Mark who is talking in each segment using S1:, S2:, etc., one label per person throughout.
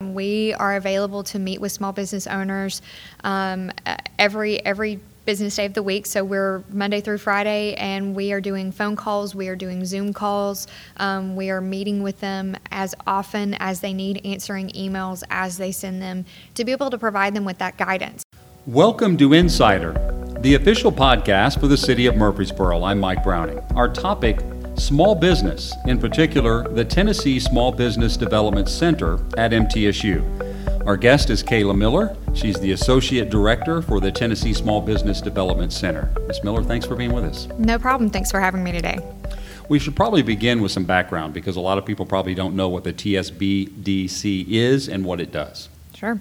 S1: We are available to meet with small business owners um, every every business day of the week. So we're Monday through Friday, and we are doing phone calls, we are doing Zoom calls, um, we are meeting with them as often as they need, answering emails as they send them to be able to provide them with that guidance.
S2: Welcome to Insider, the official podcast for the city of Murfreesboro. I'm Mike Browning. Our topic small business, in particular, the Tennessee Small Business Development Center at MTSU. Our guest is Kayla Miller. She's the Associate Director for the Tennessee Small Business Development Center. Ms. Miller, thanks for being with us.
S1: No problem. Thanks for having me today.
S2: We should probably begin with some background because a lot of people probably don't know what the TSBDC is and what it does.
S1: Sure.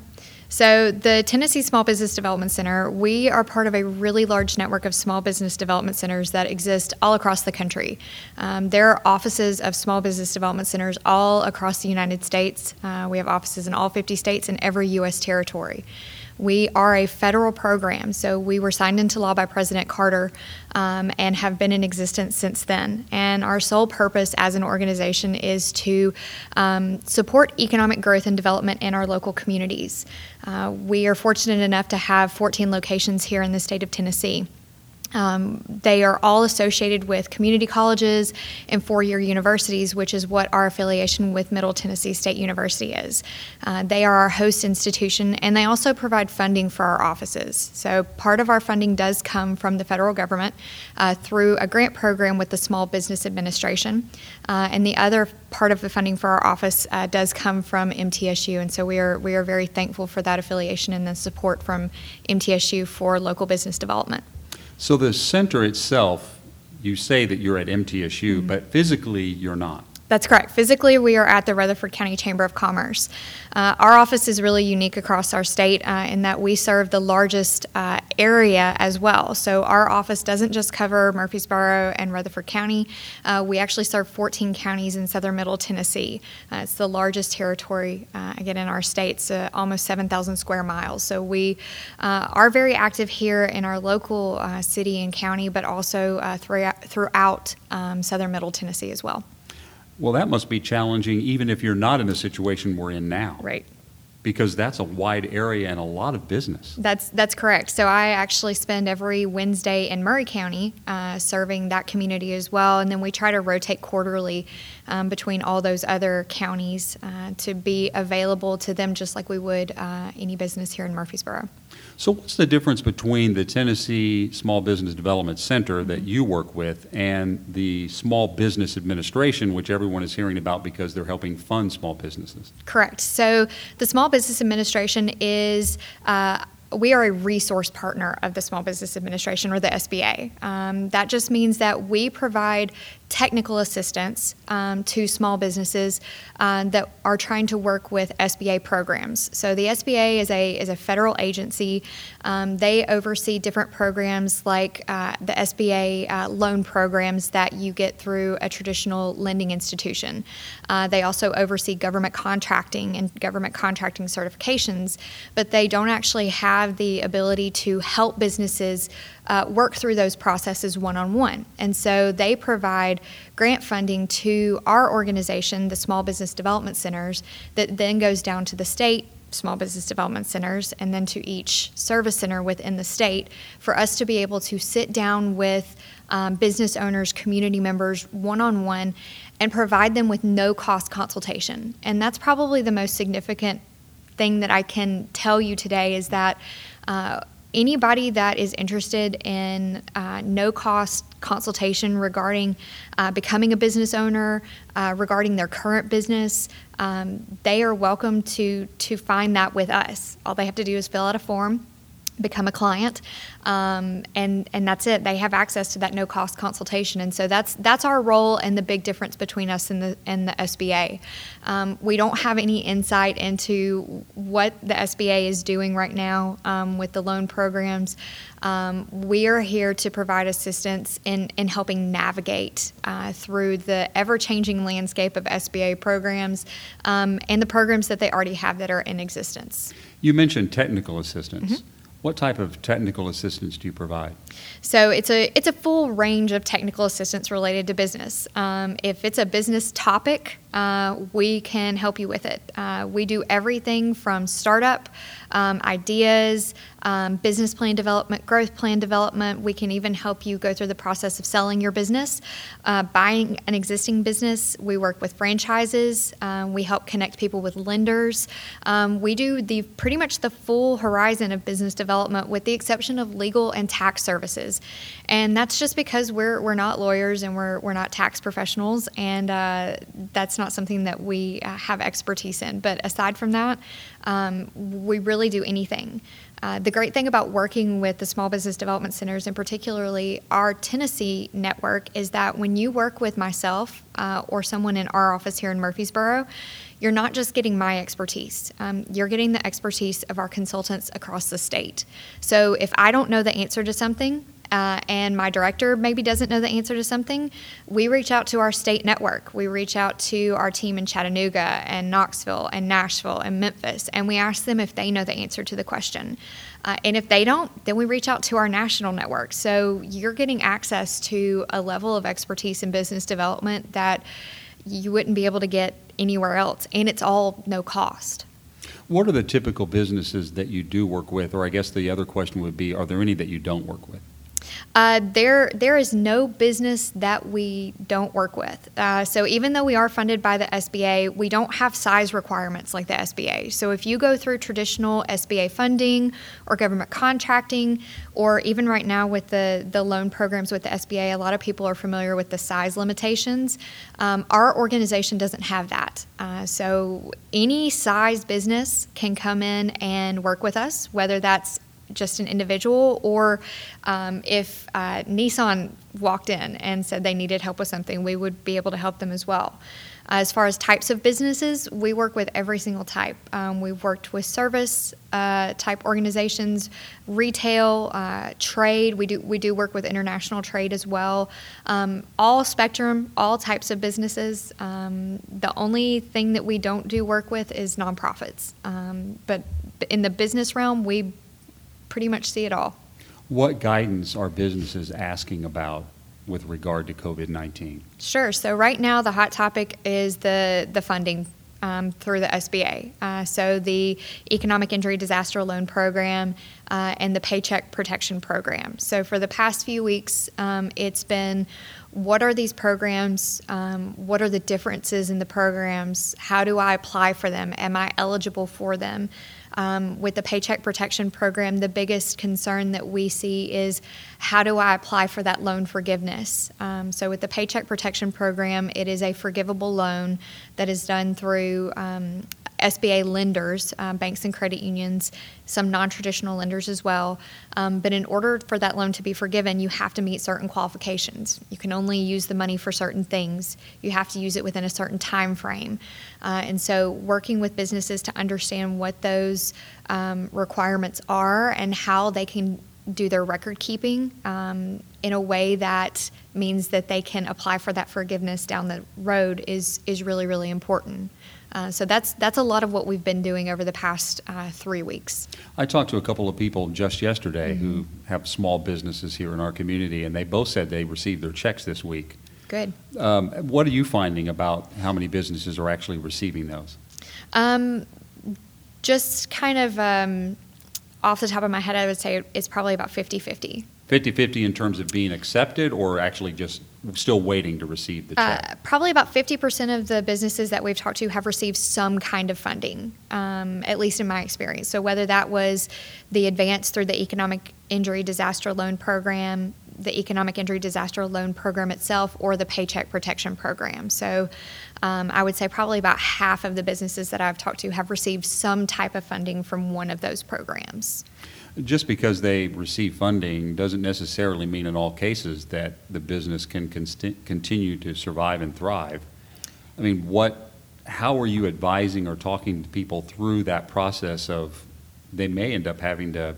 S1: So, the Tennessee Small Business Development Center, we are part of a really large network of small business development centers that exist all across the country. Um, there are offices of small business development centers all across the United States. Uh, we have offices in all 50 states and every U.S. territory. We are a federal program, so we were signed into law by President Carter um, and have been in existence since then. And our sole purpose as an organization is to um, support economic growth and development in our local communities. Uh, we are fortunate enough to have 14 locations here in the state of Tennessee. Um, they are all associated with community colleges and four year universities, which is what our affiliation with Middle Tennessee State University is. Uh, they are our host institution and they also provide funding for our offices. So, part of our funding does come from the federal government uh, through a grant program with the Small Business Administration, uh, and the other part of the funding for our office uh, does come from MTSU, and so we are, we are very thankful for that affiliation and the support from MTSU for local business development.
S2: So the center itself, you say that you're at MTSU, mm-hmm. but physically you're not.
S1: That's correct. Physically, we are at the Rutherford County Chamber of Commerce. Uh, our office is really unique across our state uh, in that we serve the largest uh, area as well. So, our office doesn't just cover Murfreesboro and Rutherford County, uh, we actually serve 14 counties in southern middle Tennessee. Uh, it's the largest territory, uh, again, in our state. It's almost 7,000 square miles. So, we are very active here in our local city and county, but also throughout, throughout um, southern middle Tennessee as well.
S2: Well, that must be challenging even if you're not in the situation we're in now.
S1: Right.
S2: Because that's a wide area and a lot of business.
S1: That's that's correct. So I actually spend every Wednesday in Maury County uh, serving that community as well, and then we try to rotate quarterly um, between all those other counties uh, to be available to them just like we would uh, any business here in Murfreesboro.
S2: So, what's the difference between the Tennessee Small Business Development Center that you work with and the Small Business Administration, which everyone is hearing about because they're helping fund small businesses?
S1: Correct. So, the Small Business Administration is uh, we are a resource partner of the Small Business Administration or the SBA. Um, that just means that we provide technical assistance um, to small businesses uh, that are trying to work with SBA programs. So the SBA is a is a federal agency. Um, they oversee different programs like uh, the SBA uh, loan programs that you get through a traditional lending institution. Uh, they also oversee government contracting and government contracting certifications, but they don't actually have the ability to help businesses uh, work through those processes one on one. And so they provide grant funding to our organization, the Small Business Development Centers, that then goes down to the state small business development centers and then to each service center within the state for us to be able to sit down with um, business owners, community members, one on one, and provide them with no cost consultation. And that's probably the most significant thing that I can tell you today is that. Uh, anybody that is interested in uh, no cost consultation regarding uh, becoming a business owner, uh, regarding their current business, um, they are welcome to to find that with us. All they have to do is fill out a form become a client um, and and that's it. They have access to that no cost consultation. And so that's that's our role and the big difference between us and the and the SBA um, we don't have any insight into what the SBA is doing right now um, with the loan programs. Um, we are here to provide assistance in, in helping navigate uh, through the ever changing landscape of SBA programs um, and the programs that they already have that are in existence.
S2: You mentioned technical assistance. Mm-hmm What type of technical assistance do you provide?
S1: So it's a it's a full range of technical assistance related to business. Um, if it's a business topic, uh, we can help you with it. Uh, we do everything from startup um, ideas, um, business plan development, growth plan development. We can even help you go through the process of selling your business, uh, buying an existing business. We work with franchises. Um, we help connect people with lenders. Um, we do the pretty much the full horizon of business development, with the exception of legal and tax services. And that's just because we're we're not lawyers and we're we're not tax professionals, and uh, that's not something that we uh, have expertise in. But aside from that, um, we really do anything. Uh, the great thing about working with the small business development centers, and particularly our Tennessee network, is that when you work with myself uh, or someone in our office here in Murfreesboro, you're not just getting my expertise, um, you're getting the expertise of our consultants across the state. So if I don't know the answer to something, uh, and my director maybe doesn't know the answer to something, we reach out to our state network. We reach out to our team in Chattanooga and Knoxville and Nashville and Memphis, and we ask them if they know the answer to the question. Uh, and if they don't, then we reach out to our national network. So you're getting access to a level of expertise in business development that you wouldn't be able to get anywhere else, and it's all no cost.
S2: What are the typical businesses that you do work with? Or I guess the other question would be are there any that you don't work with?
S1: Uh, there, there is no business that we don't work with. Uh, so even though we are funded by the SBA, we don't have size requirements like the SBA. So if you go through traditional SBA funding or government contracting, or even right now with the the loan programs with the SBA, a lot of people are familiar with the size limitations. Um, our organization doesn't have that. Uh, so any size business can come in and work with us, whether that's just an individual, or um, if uh, Nissan walked in and said they needed help with something, we would be able to help them as well. As far as types of businesses, we work with every single type. Um, we've worked with service uh, type organizations, retail, uh, trade. We do we do work with international trade as well. Um, all spectrum, all types of businesses. Um, the only thing that we don't do work with is nonprofits. Um, but in the business realm, we pretty much see it all.
S2: What guidance are businesses asking about with regard to COVID 19?
S1: Sure. So, right now, the hot topic is the, the funding um, through the SBA. Uh, so, the Economic Injury Disaster Loan Program uh, and the Paycheck Protection Program. So, for the past few weeks, um, it's been what are these programs? Um, what are the differences in the programs? How do I apply for them? Am I eligible for them? Um, with the Paycheck Protection Program, the biggest concern that we see is how do I apply for that loan forgiveness? Um, so, with the Paycheck Protection Program, it is a forgivable loan that is done through um, SBA lenders, um, banks and credit unions, some non traditional lenders as well. Um, but in order for that loan to be forgiven, you have to meet certain qualifications. You can only use the money for certain things, you have to use it within a certain time frame. Uh, and so, working with businesses to understand what those um, requirements are and how they can do their record keeping um, in a way that means that they can apply for that forgiveness down the road is is really really important. Uh, so that's that's a lot of what we've been doing over the past uh, three weeks.
S2: I talked to a couple of people just yesterday mm-hmm. who have small businesses here in our community, and they both said they received their checks this week.
S1: Good.
S2: Um, what are you finding about how many businesses are actually receiving those?
S1: Um, just kind of um, off the top of my head, I would say it's probably about 50 50.
S2: 50 50 in terms of being accepted or actually just still waiting to receive the check?
S1: Uh, probably about 50% of the businesses that we've talked to have received some kind of funding, um, at least in my experience. So, whether that was the advance through the Economic Injury Disaster Loan Program, the Economic Injury Disaster Loan Program itself, or the Paycheck Protection Program. So, um, I would say probably about half of the businesses that I've talked to have received some type of funding from one of those programs
S2: just because they receive funding doesn't necessarily mean in all cases that the business can continue to survive and thrive. I mean, what, how are you advising or talking to people through that process of they may end up having to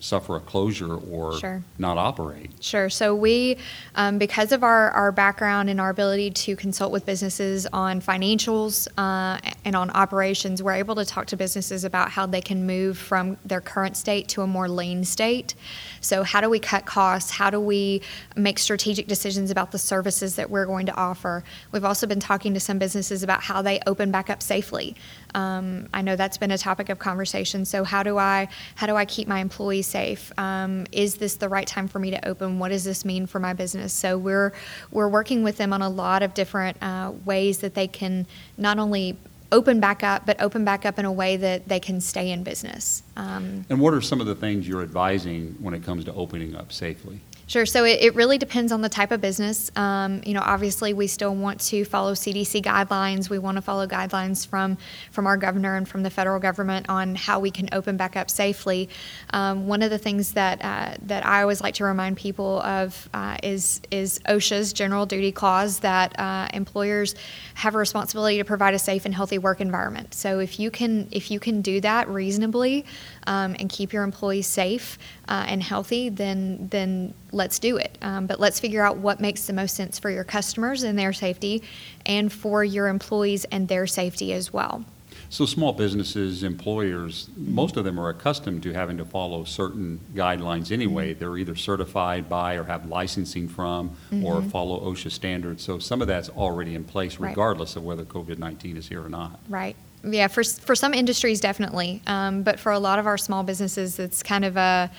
S2: suffer a closure or
S1: Sure.
S2: not operate.
S1: Sure. So we, um, because of our, our background and our ability to consult with businesses on financials uh, and on operations, we're able to talk to businesses about how they can move from their current state to a more lean state. So how do we cut costs? How do we make strategic decisions about the services that we're going to offer? We've also been talking to some businesses about how they open back up safely. Um, I know that's been a topic of conversation. So how do I how do I keep my employees safe? Um, is this the right time for me to open? What does this mean for my business? So we're we're working with them on a lot of different uh, ways that they can not only open back up, but open back up in a way that they can stay in business. Um,
S2: And what are some of the things you're advising when it comes to opening up safely?
S1: Sure. So it, it really depends on the type of business. Um, you know, obviously, we still want to follow CDC guidelines. We want to follow guidelines from from our governor and from the federal government on how we can open back up safely. Um, one of the things that uh, that I always like to remind people of uh, is is OSHA's general duty clause that uh, employers have a responsibility to provide a safe and healthy work environment. So if you can if you can do that reasonably um, and keep your employees safe uh, and healthy, then then let's do it. Um, but let's figure out what makes the most sense for your customers and their safety, and for your employees and their safety as well.
S2: So small businesses, employers, most of them are accustomed to having to follow certain guidelines anyway.
S1: Mm-hmm.
S2: They're either certified by or have licensing from or follow OSHA standards. So some of that's already in place
S1: Mm-hmm. Right.
S2: regardless of whether COVID-19 is here or not.
S1: Right. Yeah. For for some industries, definitely. Um, but for a lot of our small businesses, it's kind of a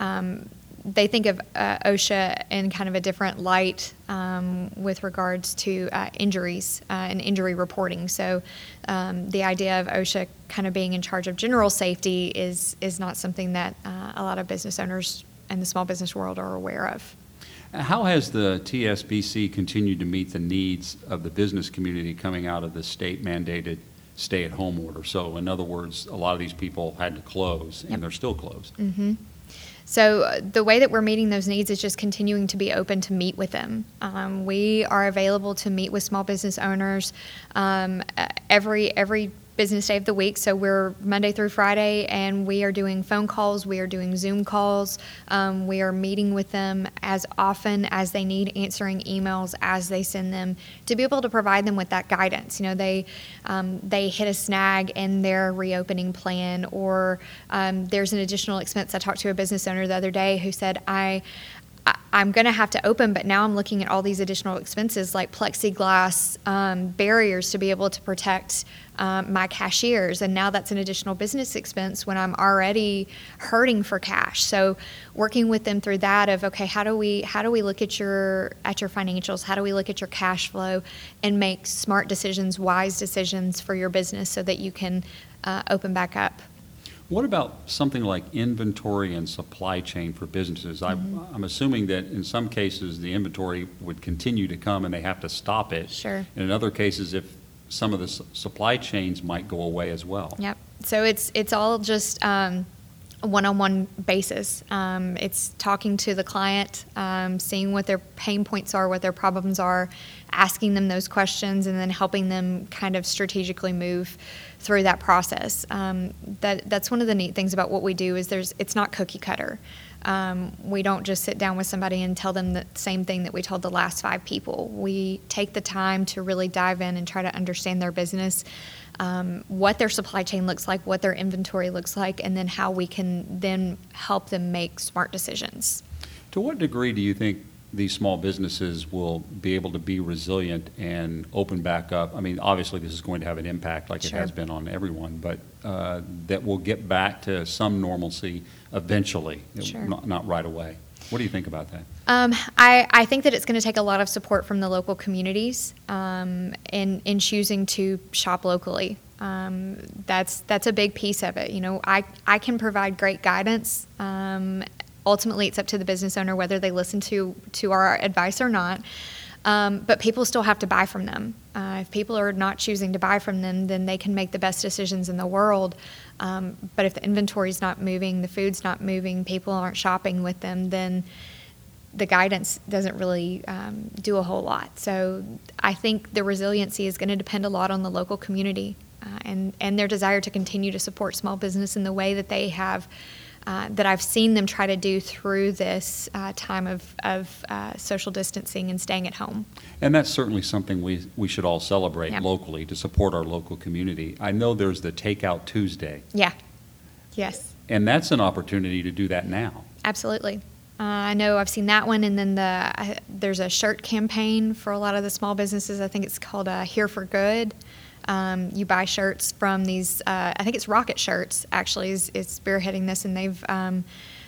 S1: um, they think of uh, OSHA in kind of a different light um, with regards to uh, injuries uh, and injury reporting. So um, the idea of OSHA kind of being in charge of general safety is is not something that uh, a lot of business owners and the small business world are aware of.
S2: How has the TSBC continued to meet the needs of the business community coming out of the state mandated stay-at-home order? So in other words, a lot of these people had to close
S1: Yep.
S2: and they're still closed.
S1: So uh, the way that we're meeting those needs is just continuing to be open to meet with them. Um, we are available to meet with small business owners um, every every business day of the week. So we're Monday through Friday, and we are doing phone calls. We are doing Zoom calls. Um, we are meeting with them as often as they need, answering emails as they send them to be able to provide them with that guidance. You know, they um, they hit a snag in their reopening plan, or um, there's an additional expense. I talked to a business owner the other day who said, "I." I'm going to have to open, but now I'm looking at all these additional expenses like plexiglass um, barriers to be able to protect um, my cashiers, and now that's an additional business expense when I'm already hurting for cash. So, working with them through that of okay, how do we how do we look at your at your financials? How do we look at your cash flow and make smart decisions, wise decisions for your business so that you can uh, open back up?
S2: What about something like inventory and supply chain for businesses? I-
S1: Mm-hmm.
S2: I'm assuming that in some cases, the inventory would continue to come and they have to stop it.
S1: Sure.
S2: And in other cases, if some of the s- supply chains might go away as well.
S1: Yep. So it's it's all just um, one-on-one basis. Um, it's talking to the client, um, seeing what their pain points are, what their problems are, asking them those questions, and then helping them kind of strategically move through that process. Um, that that's one of the neat things about what we do is there's it's not cookie cutter. Um, we don't just sit down with somebody and tell them the same thing that we told the last five people. We take the time to really dive in and try to understand their business, um, what their supply chain looks like, what their inventory looks like, and then how we can then help them make smart decisions.
S2: To what degree do you think these small businesses will be able to be resilient and open back up? I mean, obviously, this is going to have an impact like it has been on everyone, but uh, that will get back to some normalcy eventually,
S1: Sure.
S2: not not right away. What do you think about that?
S1: Um, I, I think that it's going to take a lot of support from the local communities um, in in choosing to shop locally. Um, that's that's a big piece of it. You know, I I can provide great guidance. Um, ultimately, it's up to the business owner whether they listen to to our advice or not. Um, but people still have to buy from them. Uh, if people are not choosing to buy from them, then they can make the best decisions in the world. Um, but if the inventory's not moving, the food's not moving, people aren't shopping with them, then the guidance doesn't really um, do a whole lot. So I think the resiliency is going to depend a lot on the local community uh, and, and their desire to continue to support small business in the way that they have uh, that I've seen them try to do through this uh, time of, of uh, social distancing and staying at home.
S2: And that's certainly something we, we should all celebrate
S1: Yeah.
S2: locally to support our local community. I know there's the Takeout Tuesday,
S1: Yeah. Yes.
S2: and that's an opportunity to do that now.
S1: Absolutely. Uh, I know I've seen that one, and then the I, there's a shirt campaign for a lot of the small businesses. I think it's called uh, Here for Good. Um, you buy shirts from these. Uh, I think it's Rocket Shirts actually is, is spearheading this, and they've um,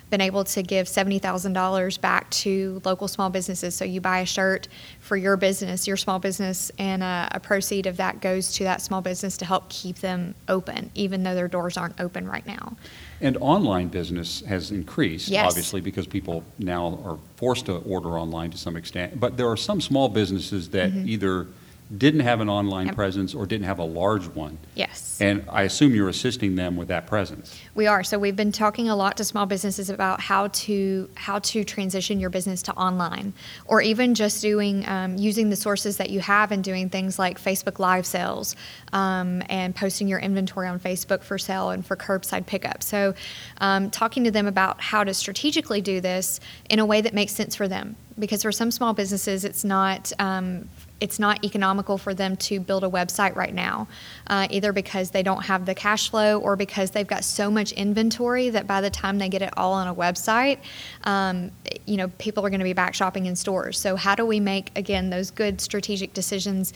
S1: been able to give seventy thousand dollars back to local small businesses. So you buy a shirt for your business, your small business, and uh, a proceed of that goes to that small business to help keep them open, even though their doors aren't open right now.
S2: And online business has increased,
S1: Yes.
S2: obviously, because people now are forced to order online to some extent. But there are some small businesses that either didn't have an online
S1: Yep.
S2: presence or didn't have a large one.
S1: Yes.
S2: And I assume you're assisting them with that presence.
S1: We are. So we've been talking a lot to small businesses about how to how to transition your business to online, or even just doing um, using the sources that you have and doing things like Facebook Live sales um, and posting your inventory on Facebook for sale and for curbside pickup. So, um, talking to them about how to strategically do this in a way that makes sense for them, because for some small businesses, it's not. Um, it's not economical for them to build a website right now, uh, either because they don't have the cash flow or because they've got so much inventory that by the time they get it all on a website, um, you know, people are going to be back shopping in stores. So, how do we make, again, those good strategic decisions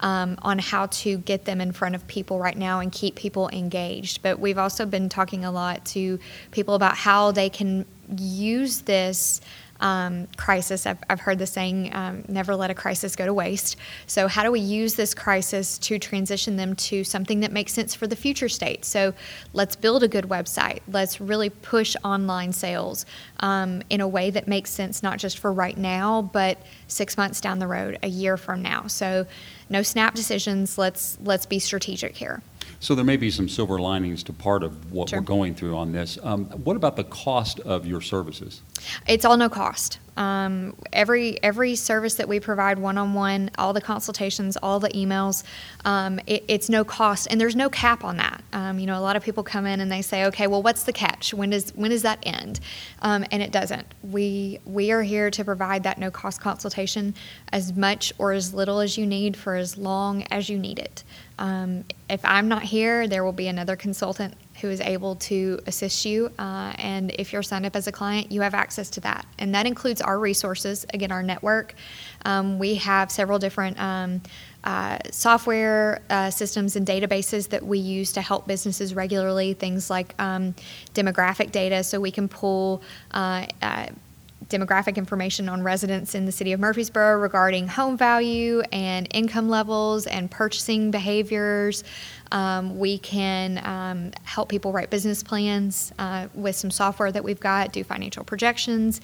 S1: um, on how to get them in front of people right now and keep people engaged? But we've also been talking a lot to people about how they can use this um, crisis. I've, I've heard the saying, um, never let a crisis go to waste. So, how do we use this crisis to transition them to something that makes sense for the future state? So, let's build a good website. Let's really push online sales um, in a way that makes sense, not just for right now, but six months down the road, a year from now. So, no snap decisions. Let's let's be strategic here.
S2: So there may be some silver linings to part of what
S1: Sure.
S2: we're going through on this. Um, What about the cost of your services?
S1: It's all no cost. Um, every every service that we provide one on one, all the consultations, all the emails, um, it, it's no cost, and there's no cap on that. Um, you know, a lot of people come in and they say, "Okay, well, what's the catch? When does when does that end?" Um, and it doesn't. We we are here to provide that no cost consultation as much or as little as you need for as long as you need it. Um, if I'm not here, there will be another consultant who is able to assist you. Uh, and if you're signed up as a client, you have access to that. And that includes our resources, again, our network. Um, we have several different um, uh, software uh, systems and databases that we use to help businesses regularly, things like um, demographic data, so we can pull. Demographic information on residents in the city of Murfreesboro regarding home value and income levels and purchasing behaviors. Um, we can um, help people write business plans uh, with some software that we've got, do financial projections.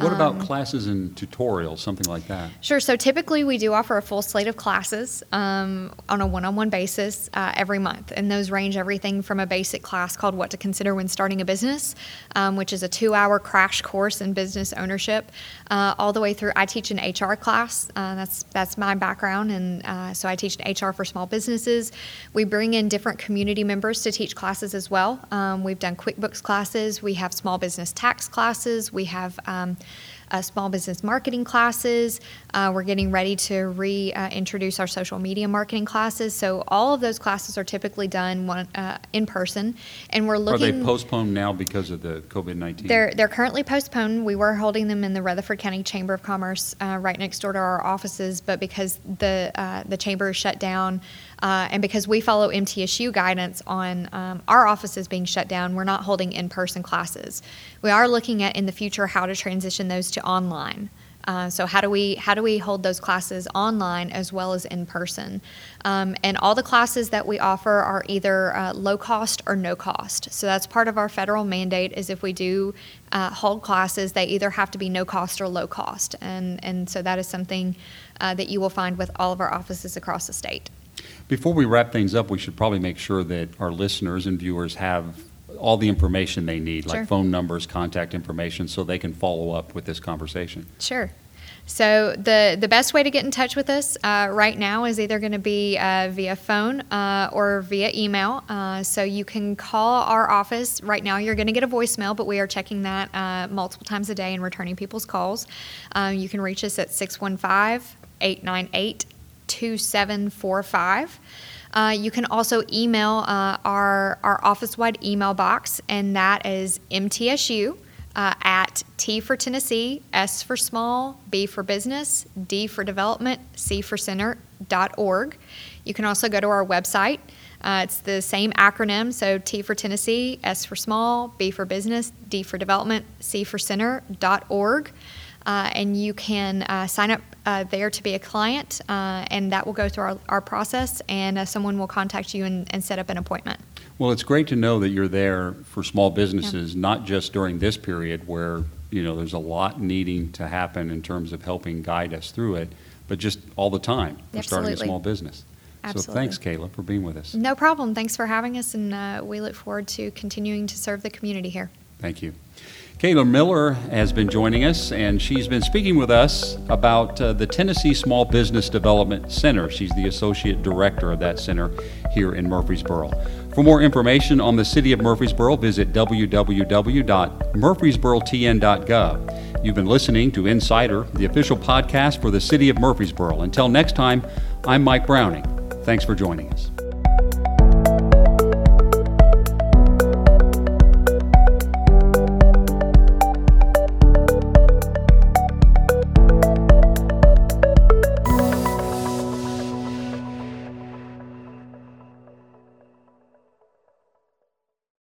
S2: What about
S1: Um,
S2: classes and tutorials, something like that?
S1: Sure. So typically, we do offer a full slate of classes um, on a one on one basis uh, every month. And those range everything from a basic class called What to Consider When Starting a Business, um, which is a two hour crash course in business ownership, uh, all the way through. I teach an HR class. Uh, that's, that's my background. And uh, so I teach an HR for small businesses. We bring in different community members to teach classes as well. Um, we've done QuickBooks classes, we have small business tax classes, we have um, uh, small business marketing classes. Uh, we're getting ready to reintroduce our social media marketing classes. So all of those classes are typically done one, uh, in person, and we're looking.
S2: Are they postponed now because of the COVID-19?
S1: They're they're currently postponed. We were holding them in the Rutherford County Chamber of Commerce, uh, right next door to our offices, but because the uh, the chamber is shut down, uh, and because we follow MTSU guidance on um, our offices being shut down, we're not holding in person classes. We are looking at in the future how to transition those to online. Uh, so how do we how do we hold those classes online as well as in person? Um, and all the classes that we offer are either uh, low cost or no cost. So that's part of our federal mandate. Is if we do uh, hold classes, they either have to be no cost or low cost. And and so that is something uh, that you will find with all of our offices across the state.
S2: Before we wrap things up, we should probably make sure that our listeners and viewers have all the information they need,
S1: Sure.
S2: like phone numbers, contact information, so they can follow up with this conversation.
S1: Sure. So the the best way to get in touch with us uh, right now is either going to be uh, via phone uh, or via email. Uh, so you can call our office right now. You're going to get a voicemail, but we are checking that uh, multiple times a day and returning people's calls. Uh, you can reach us at 615 898 2745. Uh, you can also email uh, our, our office wide email box, and that is MTSU uh, at T for Tennessee, S for small, B for business, D for development, C for center dot org. You can also go to our website. Uh, it's the same acronym, so T for Tennessee, S for small, B for business, D for development, C for center dot org. Uh, and you can uh, sign up uh, there to be a client, uh, and that will go through our, our process, and uh, someone will contact you and, and set up an appointment.
S2: Well, it's great to know that you're there for small businesses, not just during this period where, you know, there's a lot needing to happen in terms of helping guide us through it, but just all the time for starting a small business. So thanks, Kayla, for being with us.
S1: No problem. Thanks for having us, and uh, we look forward to continuing to serve the community here.
S2: Thank you. Kayla Miller has been joining us, and she's been speaking with us about uh, the Tennessee Small Business Development Center. She's the Associate Director of that center here in Murfreesboro. For more information on the City of Murfreesboro, visit www.murfreesborotn.gov. You've been listening to Insider, the official podcast for the City of Murfreesboro. Until next time, I'm Mike Browning. Thanks for joining us.